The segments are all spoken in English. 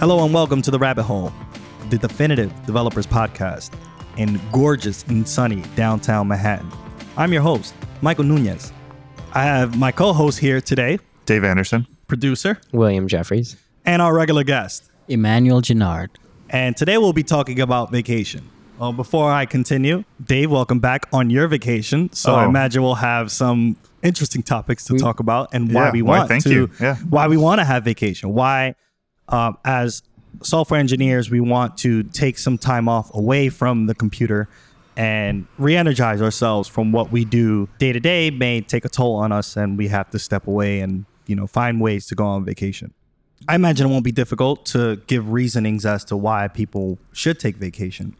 Hello and welcome to The Rabbit Hole, the definitive developers podcast in gorgeous and sunny downtown Manhattan. I'm your host, Michael Nunez. I have my co host here today, Dave Anderson. producer, William Jeffries. and our regular guest. Emmanuel Genard. And today we'll be talking about vacation. Well, before I continue, Dave, welcome back on your vacation. So I Oh. imagine we'll have some interesting topics to talk about and why Yeah, we why, want thank to you. Yeah. why we want to have vacation. Why, um, as software engineers, we want to take some time off away from the computer and re-energize ourselves from what we do day to day may take a toll on us and we have to step away and you know find ways to go on vacation. I imagine it won't be difficult to give reasonings as to why people should take vacation.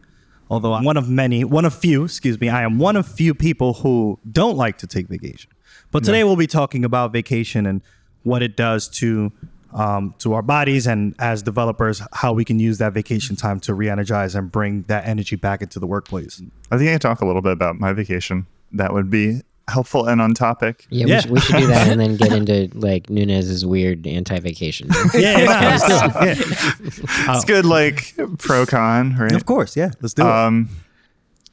Although i'm one of many one of few excuse me i am one of few people who don't like to take vacation. But today we'll be talking about vacation and what it does to um, to our bodies and as developers how we can use that vacation time to re-energize and bring that energy back into the workplace I think I can talk a little bit about my vacation. That would be helpful and on topic. Yeah, Yeah. We, should, we should do that and then get into like Nunez's weird anti-vacation. yeah, yeah, let's do it. Yeah. It's good, like pro con, right? Of course, yeah. Let's do it. Um,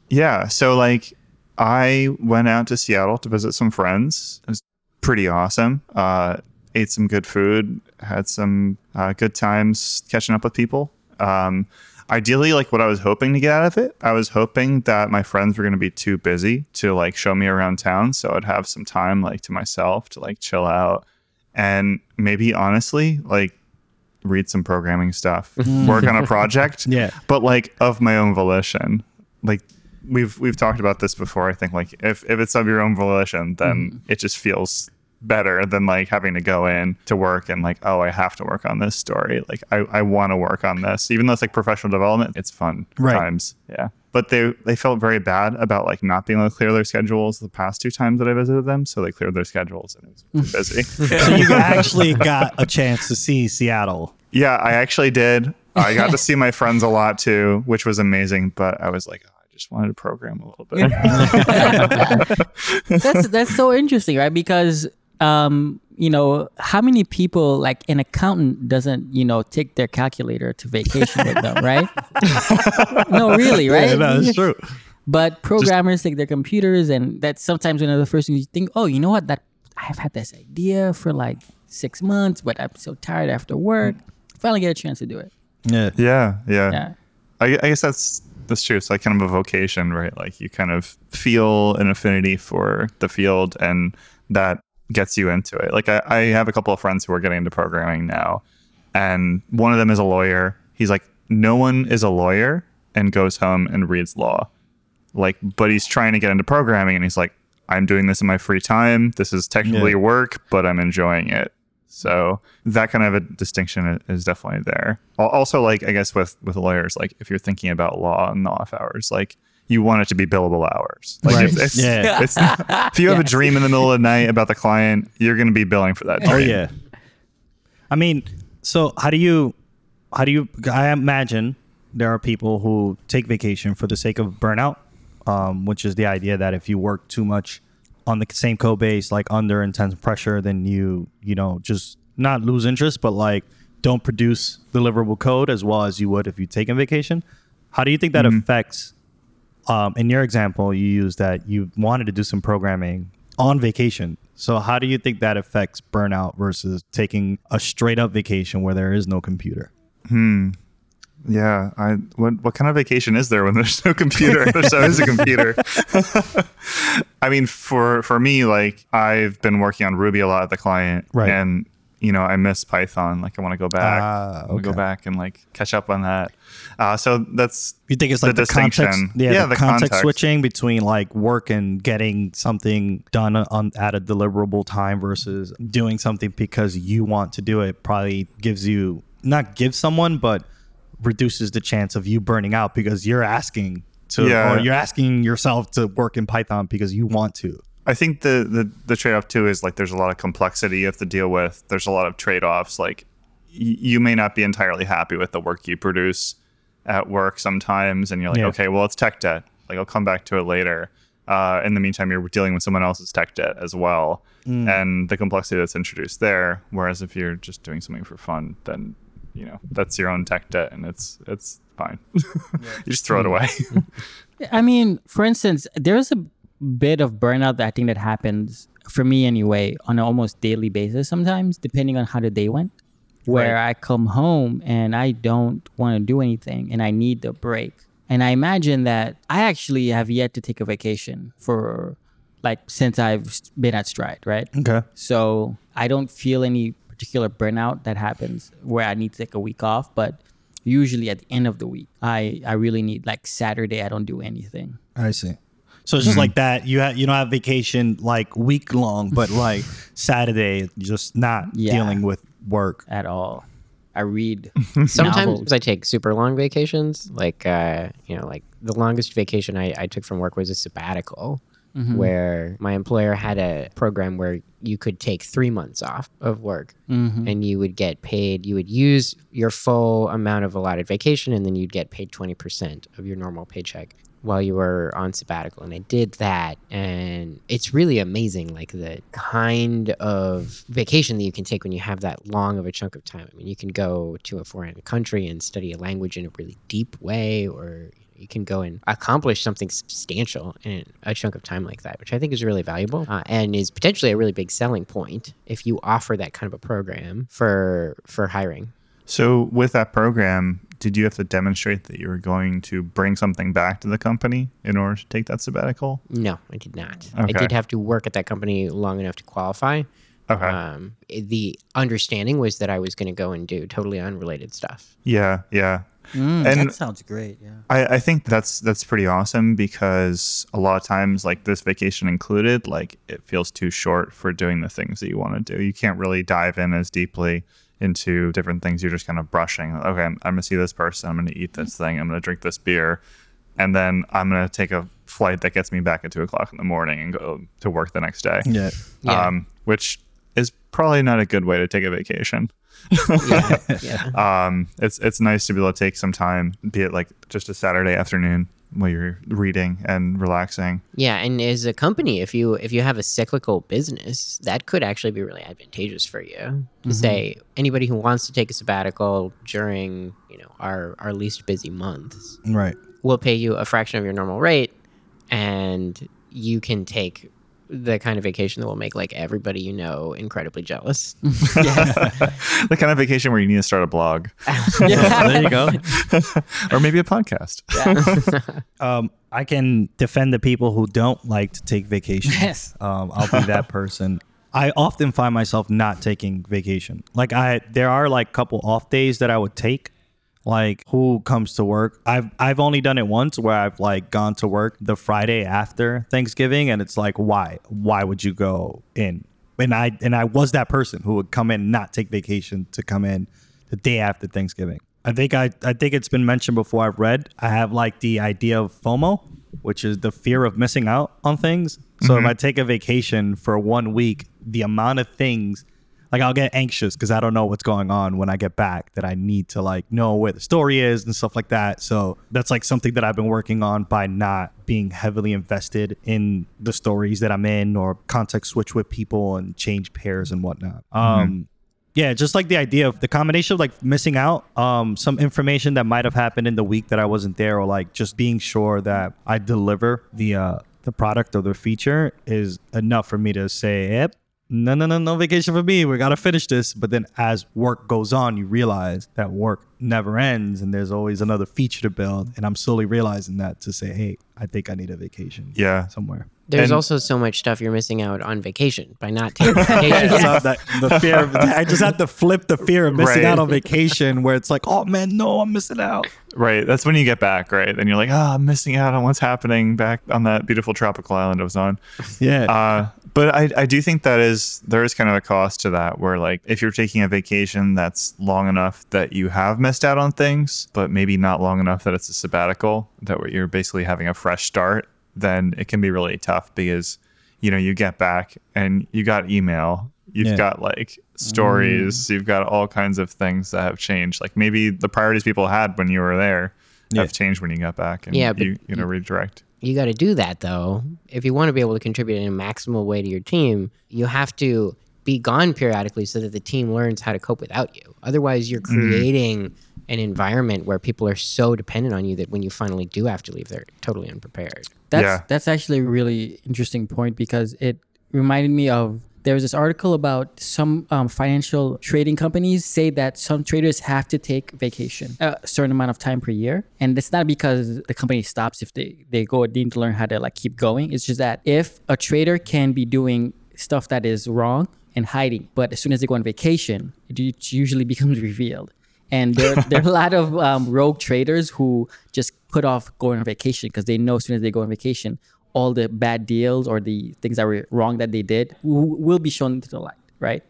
yeah. So like, I went out to Seattle to visit some friends. It was pretty awesome. Uh, ate some good food. Had some uh, good times catching up with people. Um, ideally, like what I was hoping to get out of it, I was hoping that my friends were going to be too busy to like show me around town, so I'd have some time like to myself to like chill out and maybe honestly like read some programming stuff, work on a project Yeah. but like of my own volition like we've we've talked about this before i think like if if it's of your own volition then it just feels better than like having to go in to work and like oh i have to work on this story. Like i, I want to work on this. Even though it's like professional development it's fun Right. times. Yeah. But they they felt very bad about like not being able to clear their schedules the past two times that i visited them so they cleared their schedules and it was busy. So you actually got a chance to see Seattle. yeah i actually did. I got to see my friends a lot too which was amazing but i was like oh, i just wanted to program a little bit. That's that's so interesting, right? Because um, you know, how many people like an accountant doesn't, you know, take their calculator to vacation with them, right? no, really, right? Yeah, no, it's true. But programmers take their computers, and that's sometimes one of the first things you think. Oh, you know what? That I've had this idea for like six months, but I'm so tired after work. Finally, get a chance to do it. Yeah. yeah yeah, Yeah. I, I guess that's that's true it's like kind of a vocation right like you kind of feel an affinity for the field and that gets you into it. Like I, I have a couple of friends who are getting into programming now and one of them is a lawyer. He's like no one is a lawyer and goes home and reads law. Like but he's trying to get into programming and he's like i'm doing this in my free time. This is technically Yeah. work but i'm enjoying it. So that kind of a distinction is definitely there. Also like i guess with with lawyers like if you're thinking about law and the off hours like you want it to be billable hours like Right. if, it's, Yeah. it's if you have a dream in the middle of the night about the client you're going to be billing for that dream. Oh yeah. I mean, so how do you how do you I imagine there are people who take vacation for the sake of burnout, um, which is the idea that if you work too much on the same code base, like under intense pressure, then you, you know, just not lose interest, but like don't produce deliverable code as well as you would if you take a vacation. How do you think that affects um, in your example, you used that you wanted to do some programming on vacation. So, how do you think that affects burnout versus taking a straight up vacation where there is no computer? Hmm. Yeah, I what what kind of vacation is there when there's no computer? there's always a computer. I mean, for for me, like I've been working on Ruby a lot at the client, Right. And you know, I miss Python. Like I want to go back. To okay. go back and like catch up on that. Uh, so that's You think it's like the, context, distinction. yeah, Yeah, the, the context, context. switching between like work and getting something done on at a deliverable time versus doing something because you want to do it. Probably gives you not give someone, but reduces the chance of you burning out because you're asking to, Yeah. or you're asking yourself to work in Python because you want to. I think the, the the trade off too is like there's a lot of complexity you have to deal with. There's a lot of trade offs. Like y- you may not be entirely happy with the work you produce at work sometimes, and you're like, Yeah. okay, well it's tech debt. Like I'll come back to it later. Uh, in the meantime, you're dealing with someone else's tech debt as well, and the complexity that's introduced there. Whereas if you're just doing something for fun, then you know that's your own tech debt, and it's it's fine. you just throw it away. I mean, for instance, there's a bit of burnout that I think that happens for me anyway on an almost daily basis sometimes, depending on how the day went. Where I come home and I don't want to do anything and I need the break. And I imagine that I actually have yet to take a vacation for like since I've been at Stride, right? Okay. So I don't feel any particular burnout that happens where I need to take a week off, but usually at the end of the week, I I really need like Saturday I don't do anything. I see. So it's just hmm. like that. You have you don't have vacation like week long, but like Saturday, just not Yeah. dealing with work. at all. I read Sometimes novels. I take super long vacations. Like, uh, you know, like the longest vacation I, I took from work was a sabbatical, mm-hmm. where my employer had a program where you could take three months off of work mm-hmm. and you would get paid. You would use your full amount of allotted vacation and then you'd get paid 20% of your normal paycheck while you were on sabbatical and I did that and it's really amazing like the kind of vacation that you can take when you have that long of a chunk of time. I mean you can go to a foreign country and study a language in a really deep way or you can go and accomplish something substantial in a chunk of time like that, which I think is really valuable uh, and is potentially a really big selling point if you offer that kind of a program for for hiring. So with that program, did you have to demonstrate that you were going to bring something back to the company in order to take that sabbatical? No, I did not. I did have to work at that company long enough to qualify. Okay. Um, the understanding was that I was going to go and do totally unrelated stuff. yeah, yeah. Mm, And- that sounds great. Yeah. I, I think that's that's pretty awesome because a lot of times like this vacation included, like it feels too short for doing the things that you want to do. You can't really dive in as deeply into different things. You're just kind of brushing. Okay, I'm, I'm gonna see this person. I'm gonna eat this thing. I'm gonna drink this beer, and then I'm gonna take a flight that gets me back at two o'clock in the morning and go to work the next day. Yeah. Yeah. Um, which is probably not a good way to take a vacation. yeah, yeah. um, it's it's nice to be able to take some time, be it like just a Saturday afternoon while you're reading and relaxing. Yeah, and as a company, if you if you have a cyclical business, that could actually be really advantageous for you. To mm-hmm. say anybody who wants to take a sabbatical during you know our our least busy months, Right. we'll pay you a fraction of your normal rate, and you can take the kind of vacation that will make like everybody you know incredibly jealous. the kind of vacation where you need to start a blog there you go. or maybe a podcast. Um, I can defend the people who don't like to take vacation. Yes. Um, I'll be that person. I often find myself not taking vacation. Like I, there are like a couple off days that I would take. Like who comes to work? I've I've only done it once where I've like gone to work the Friday after Thanksgiving, and it's like why? Why would you go in? And I and I was that person who would come in not take vacation to come in the day after Thanksgiving. I think I I think it's been mentioned before. I've read. I have like the idea of FOMO, which is the fear of missing out on things. So if mm-hmm. I take a vacation for one week, the amount of things like I'll get anxious because I don't know what's going on when I get back that I need to like know where the story is and stuff like that. So that's like something that I've been working on by not being heavily invested in the stories that I'm in or context switch with people and change pairs and whatnot. Um yeah, just like the idea of the combination of like missing out, um, some information that might have happened in the week that I wasn't there, or like just being sure that I deliver the uh the product or the feature is enough for me to say, yep, no, no, no, no vacation for me. We got to finish this. But then as work goes on, you realize that work never ends and there's always another feature to build. And I'm slowly realizing that to say, hey, I think I need a vacation Yeah. somewhere. There's And- also so much stuff you're missing out on vacation by not taking vacation. So that, the fear of, I just have to flip the fear of missing Right. out on vacation where it's like, oh man, no, I'm missing out. Right. That's when you get back, right? Then you're like, ah, I'm missing out on what's happening back on that beautiful tropical island I was on. Yeah. Uh, but I, I do think that is there is kind of a cost to that where like if you're taking a vacation that's long enough that you have missed out on things, but maybe not long enough that it's a sabbatical, that you're basically having a fresh start, then it can be really tough because you know you get back and you got email, you've Yeah. got like stories, mm. you've got all kinds of things that have changed. Like maybe the priorities people had when you were there Yeah. have changed when you got back, and Yeah, you you know redirect. you got to do that though. If you want to be able to contribute in a maximal way to your team, you have to be gone periodically so that the team learns how to cope without you. Otherwise, you're Mm-hmm. creating an environment where people are so dependent on you that when you finally do have to leave, they're totally unprepared. That's Yeah. that's actually a really interesting point because it reminded me of there was this article about some um, financial trading companies say that some traders have to take vacation a certain amount of time per year, and it's not because the company stops if they they go need to learn how to like keep going. It's just that if a trader can be doing stuff that is wrong and hiding, but as soon as they go on vacation, it usually becomes revealed. And there, there are a lot of um, rogue traders who just put off going on vacation because they know as soon as they go on vacation, all the bad deals or the things that were wrong that they did w- will be shown into the light, right?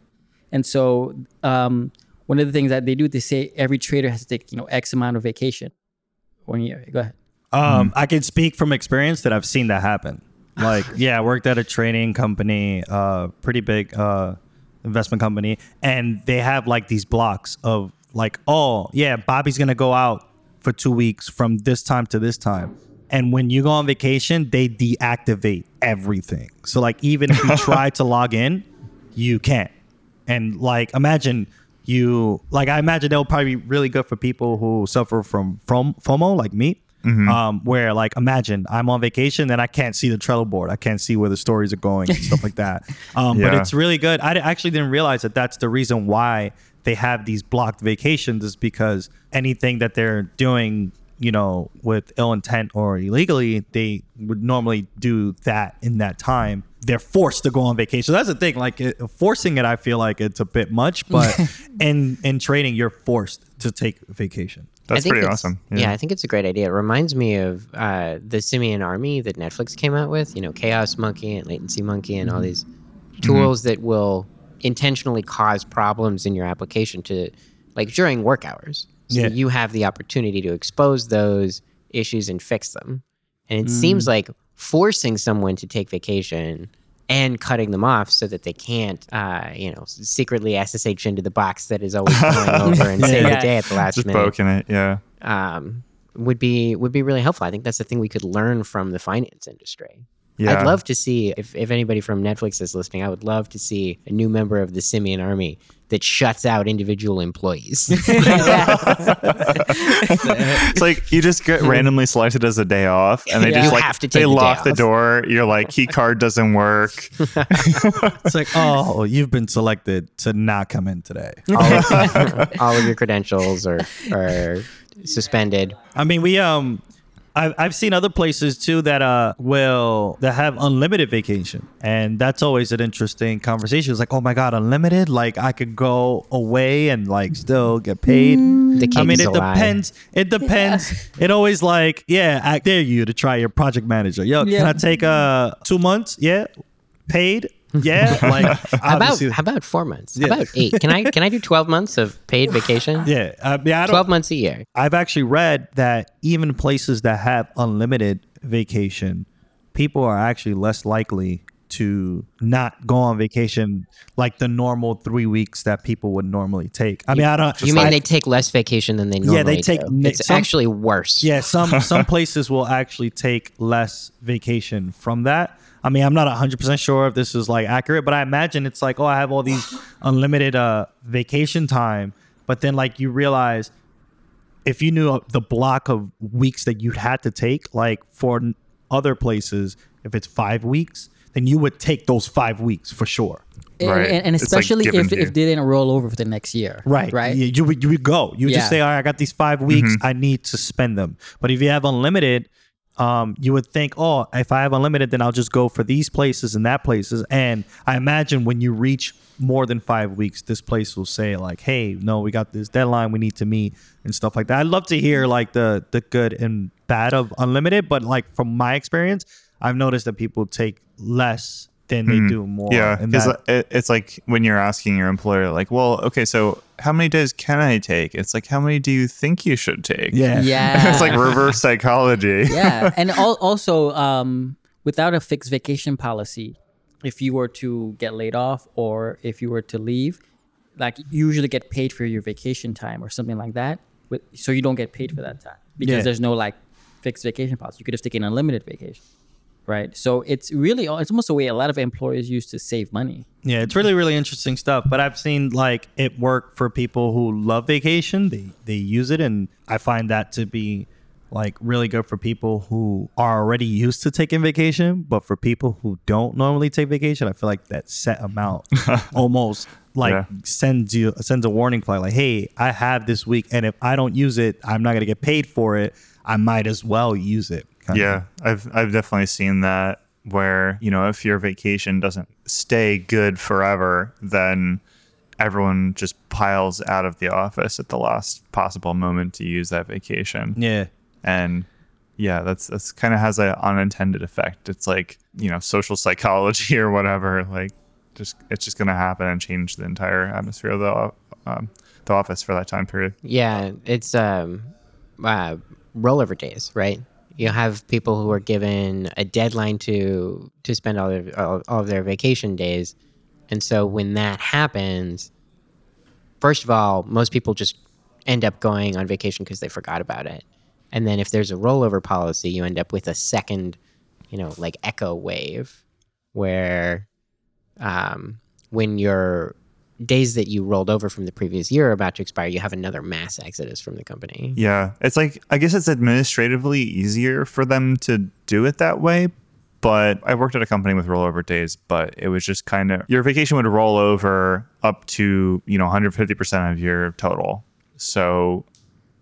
And so, um, one of the things that they do, they say every trader has to take you know X amount of vacation one year. Go ahead. Um, I can speak from experience that I've seen that happen. Like, yeah, I worked at a training company, uh, pretty big uh, investment company, and they have like these blocks of like, oh, yeah, Bobby's gonna go out for two weeks from this time to this time. And when you go on vacation, they deactivate everything. So like, even if you try to log in, you can't. And like, imagine you like I imagine that'll probably be really good for people who suffer from from FOMO like me. Um, where like imagine I'm on vacation and I can't see the Trello board, I can't see where the stories are going and stuff like that. Um, But it's really good. I d- actually didn't realize that that's the reason why they have these blocked vacations is because anything that they're doing, you know, with ill intent or illegally, they would normally do that in that time. They're forced to go on vacation. That's the thing. Like it, forcing it, I feel like it's a bit much, but in in trading, you're forced to take vacation. That's pretty awesome. Yeah. I think it's a great idea. It reminds me of uh, the Simian Army that Netflix came out with. You know, Chaos Monkey and Latency Monkey and Mm-hmm. all these tools that will intentionally cause problems in your application to, like during work hours. So Yeah. you have the opportunity to expose those issues and fix them. And it seems Mm. like forcing someone to take vacation and cutting them off so that they can't, uh, you know, secretly SSH into the box that is always going over and save Yeah. the day at the last Just minute poking it. Yeah. um, would be would be really helpful. I think that's the thing we could learn from the finance industry. Yeah. I'd love to see if, if anybody from Netflix is listening. I would love to see a new member of the Simian Army that shuts out individual employees. it's like you just get randomly selected as a day off, and they Yeah. just You like have to take they the lock the door. You're like key card doesn't work. It's like, oh, you've been selected to not come in today. all, of, all of your credentials are are suspended. I mean, we um, I've I've seen other places too that uh will that have unlimited vacation, and that's always an interesting conversation. It's like, oh my god, unlimited! Like I could go away and like still get paid. The I mean, it a lie. depends. It depends. It always like, yeah, I dare you to try your project manager. Yo, can I take uh two months? Yeah, paid. Yeah, like How about how about four months? Yeah. How about eight? Can I can I do twelve months of paid vacation? Uh, yeah, I don't, twelve months a year. I've actually read that even places that have unlimited vacation, people are actually less likely to not go on vacation like the normal three weeks that people would normally take. I mean, I don't. You mean I- they take less vacation than they normally Yeah, they take do? It's some- actually worse. Yeah, some some places will actually take less vacation from that. I mean, I'm not 100% sure if this is like accurate, but I imagine it's like, oh, I have all these unlimited uh vacation time, but then like you realize if you knew the block of weeks that you'd had to take, like for other places, if it's 5 weeks, then you would take those 5 weeks for sure. And, Right. and, and It's, like, especially if, to if they didn't roll over for the next year. Right. Right. You, you would you would go. You would just say, all right, I got these five weeks. I need to spend them. But if you have unlimited, um, you would think, oh, if I have unlimited, then I'll just go for these places and that places. And I imagine when you reach more than five weeks, this place will say like, hey, no, we got this deadline we need to meet and stuff like that. I'd love to hear like the the good and bad of unlimited, but like from my experience, I've noticed that people take less than they do more. Yeah, because it's like when you're asking your employer, like, well, okay, so how many days can I take? It's like, how many do you think you should take? yeah. Yeah. it's like reverse psychology. yeah, and al- also um, without a fixed vacation policy, if you were to get laid off or if you were to leave, like you usually get paid for your vacation time or something like that. With, so you don't get paid for that time because Yeah. there's no like fixed vacation policy. You could have taken unlimited vacation, right? So it's really it's almost a way a lot of employers use to save money. Yeah, it's really really interesting stuff. But I've seen like it work for people who love vacation. They they use it, and I find that to be like really good for people who are already used to taking vacation. But for people who don't normally take vacation, I feel like that set amount almost like Yeah. sends you sends a warning flag like, hey, I have this week, and if I don't use it, I'm not gonna get paid for it. I might as well use it. Kind of Yeah, I've I've definitely seen that where, you know, if your vacation doesn't stay good forever, then everyone just piles out of the office at the last possible moment to use that vacation. Yeah. And yeah, that's that's kind of has an unintended effect. It's like, you know, social psychology or whatever, like just it's just going to happen and change the entire atmosphere of the um, the office for that time period. Yeah, it's um, uh, rollover days, right? You have people who are given a deadline to to spend all their all, all of their vacation days, and so when that happens, first of all, most people just end up going on vacation because they forgot about it, and then if there's a rollover policy, you end up with a second, you know, like echo wave, where um, when your days that you rolled over from the previous year are about to expire, you have another mass exodus from the company. Yeah, it's like I guess it's administratively easier for them to do it that way. But I worked at a company with rollover days, but it was just kind of your vacation would roll over up to you know 150 percent of your total. So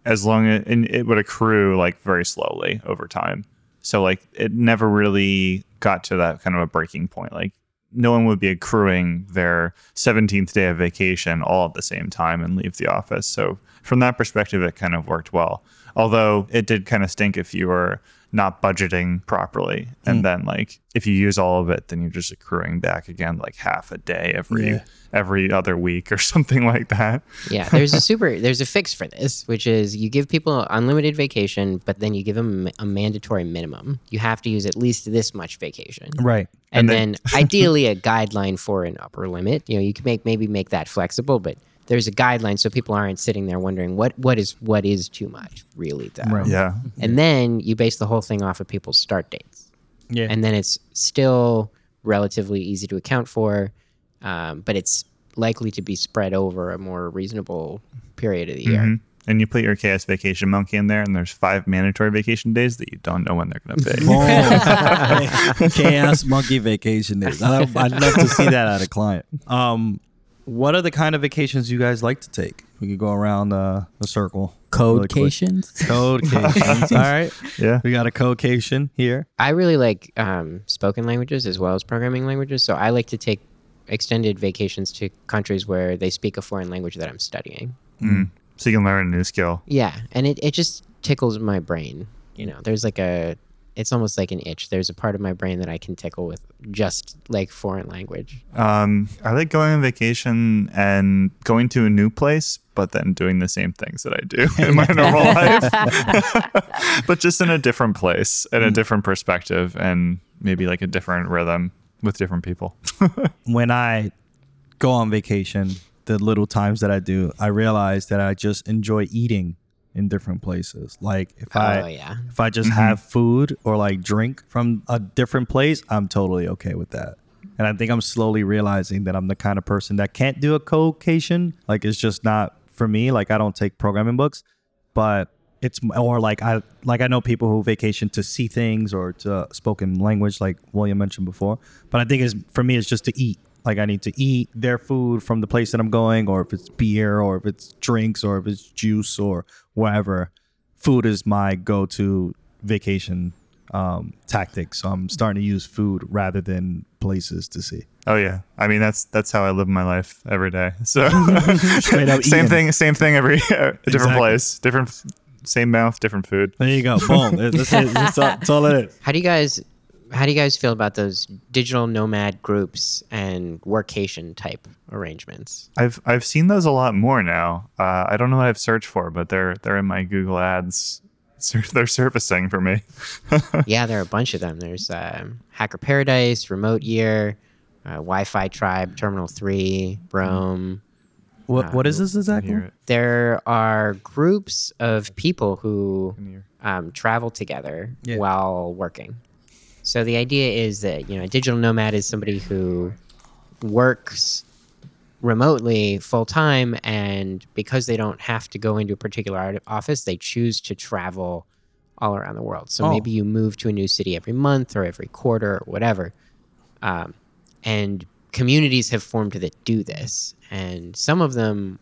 as long as and it would accrue like very slowly over time. So like it never really got to that kind of a breaking point. Like no one would be accruing their 17th day of vacation all at the same time and leave the office. So from that perspective, it kind of worked well. Although it did kind of stink if you were not budgeting properly. And hmm. then like if you use all of it, then you're just accruing back again like half a day every Yeah. every other week or something like that. Yeah, there's a super there's a fix for this, which is you give people unlimited vacation, but then you give them a mandatory minimum. You have to use at least this much vacation. Right. And, And then, then- ideally a guideline for an upper limit. You know, you can make maybe make that flexible, but there's a guideline so people aren't sitting there wondering what what is what is too much really though. Right. Yeah. And then you base the whole thing off of people's start dates. Yeah. and then it's still relatively easy to account for, um, but it's likely to be spread over a more reasonable period of the year. Mhm. And you put your chaos vacation monkey in there, and there's five mandatory vacation days that you don't know when they're going to pay. Boom. Chaos monkey vacation days. I- I'd love to see that at a client. Um, what are the kind of vacations you guys like to take? We could go around uh, the circle. really quick. Codecations. Codecations. All right. yeah. We got a codecation here. I really like um, spoken languages as well as programming languages, so I like to take extended vacations to countries where they speak a foreign language that I'm studying. Mm. So you can learn a new skill. Yeah, and it, it just tickles my brain. You know, there's like a, it's almost like an itch. There's a part of my brain that I can tickle with just like foreign language. Um, I like going on vacation and going to a new place, but then doing the same things that I do in my normal life, but just in a different place, in a different perspective, and maybe like a different rhythm with different people. When I go on vacation, the little times that I do, I realize that I just enjoy eating in different places. Like if I oh yeah, if I just mm-hmm. have food or like drink from a different place, I'm totally okay with that. And I think I'm slowly realizing that I'm the kind of person that can't do a co-cation. Like it's just not for me. Like I don't take programming books, but it's or like I like I know people who vacation to see things or to uh, spoken language, like William mentioned before. But I think it's for me, it's just to eat. Like I need to eat their food from the place that I'm going, or if it's beer, or if it's drinks, or if it's juice, or whatever. Food is my go-to vacation um, tactic. So I'm starting to use food rather than places to see. Oh yeah, I mean that's that's how I live my life every day. So same thing, same thing every different Exactly. place, different same mouth, different food. There you go. Boom. That's, it. That's all, that's all it is. how do you guys, how do you guys feel about those digital nomad groups and workation type arrangements? I've I've seen those a lot more now. Uh, I don't know what I've searched for, but they're they're in my Google Ads. They're surfacing for me. yeah, there are a bunch of them. There's um, Hacker Paradise, Remote Year, uh, Wi-Fi Tribe, Terminal Three, Roam. What What is this exactly? There are groups of people who um, travel together Yeah. while working. So the idea is that you know a digital nomad is somebody who works remotely full time, and because they don't have to go into a particular office, they choose to travel all around the world. So Oh. maybe you move to a new city every month or every quarter or whatever. Um, and communities have formed that do this, and some of them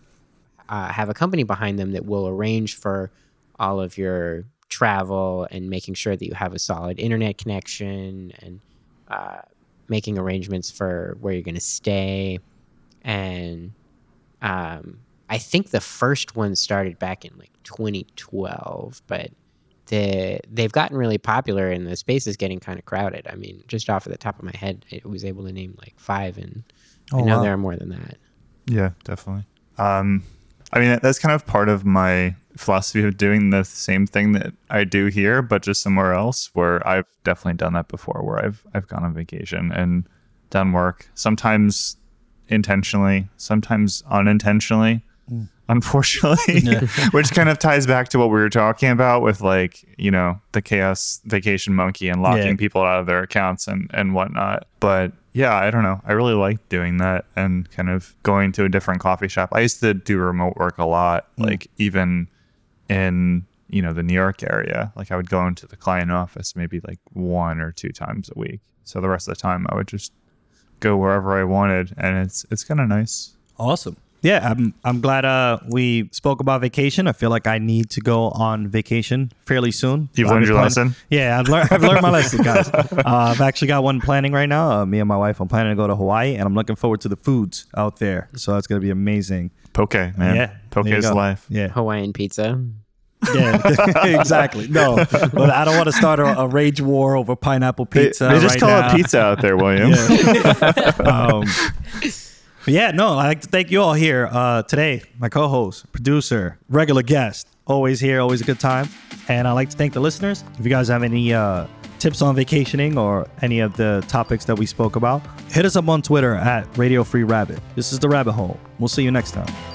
uh, have a company behind them that will arrange for all of your travel and making sure that you have a solid internet connection and uh, making arrangements for where you're going to stay. And um, I think the first one started back in like 2012, but the they've gotten really popular and the space is getting kind of crowded. I mean, just off of the top of my head, I was able to name like five, and I Oh, know wow. there are more than that. Yeah, definitely. Um, I mean, that's kind of part of my philosophy of doing the same thing that I do here, but just somewhere else. Where I've definitely done that before, where I've I've gone on vacation and done work. Sometimes intentionally, sometimes unintentionally. Hmm. Unfortunately, which kind of ties back to what we were talking about with like you know the chaos vacation monkey and locking Yeah. people out of their accounts and and whatnot. But yeah, I don't know. I really like doing that and kind of going to a different coffee shop. I used to do remote work a lot, hmm. like even in you know the New York area. Like I would go into the client office maybe like one or two times a week. So the rest of the time I would just go wherever I wanted, and it's it's kind of nice. Awesome. Yeah, I'm I'm glad uh we spoke about vacation. I feel like I need to go on vacation fairly soon. You've learned your planning- lesson? Yeah, I've learned I've learned my lesson, guys. Uh, I've actually got one planning right now. Uh, me and my wife, I'm planning to go to Hawaii, and I'm looking forward to the foods out there. So that's gonna be amazing. Poke, man. Yeah, Poke is life. Yeah, Hawaiian pizza. yeah, exactly. No, but I don't want to start a, a rage war over pineapple pizza. they just right call now. it pizza out there, William. um, but yeah, no, I'd like to thank you all here uh, today. My co-host, producer, regular guest, always here, always a good time. And I'd like to thank the listeners. If you guys have any uh, tips on vacationing or any of the topics that we spoke about, hit us up on Twitter at Radio Free Rabbit. This is the Rabbit Hole. We'll see you next time.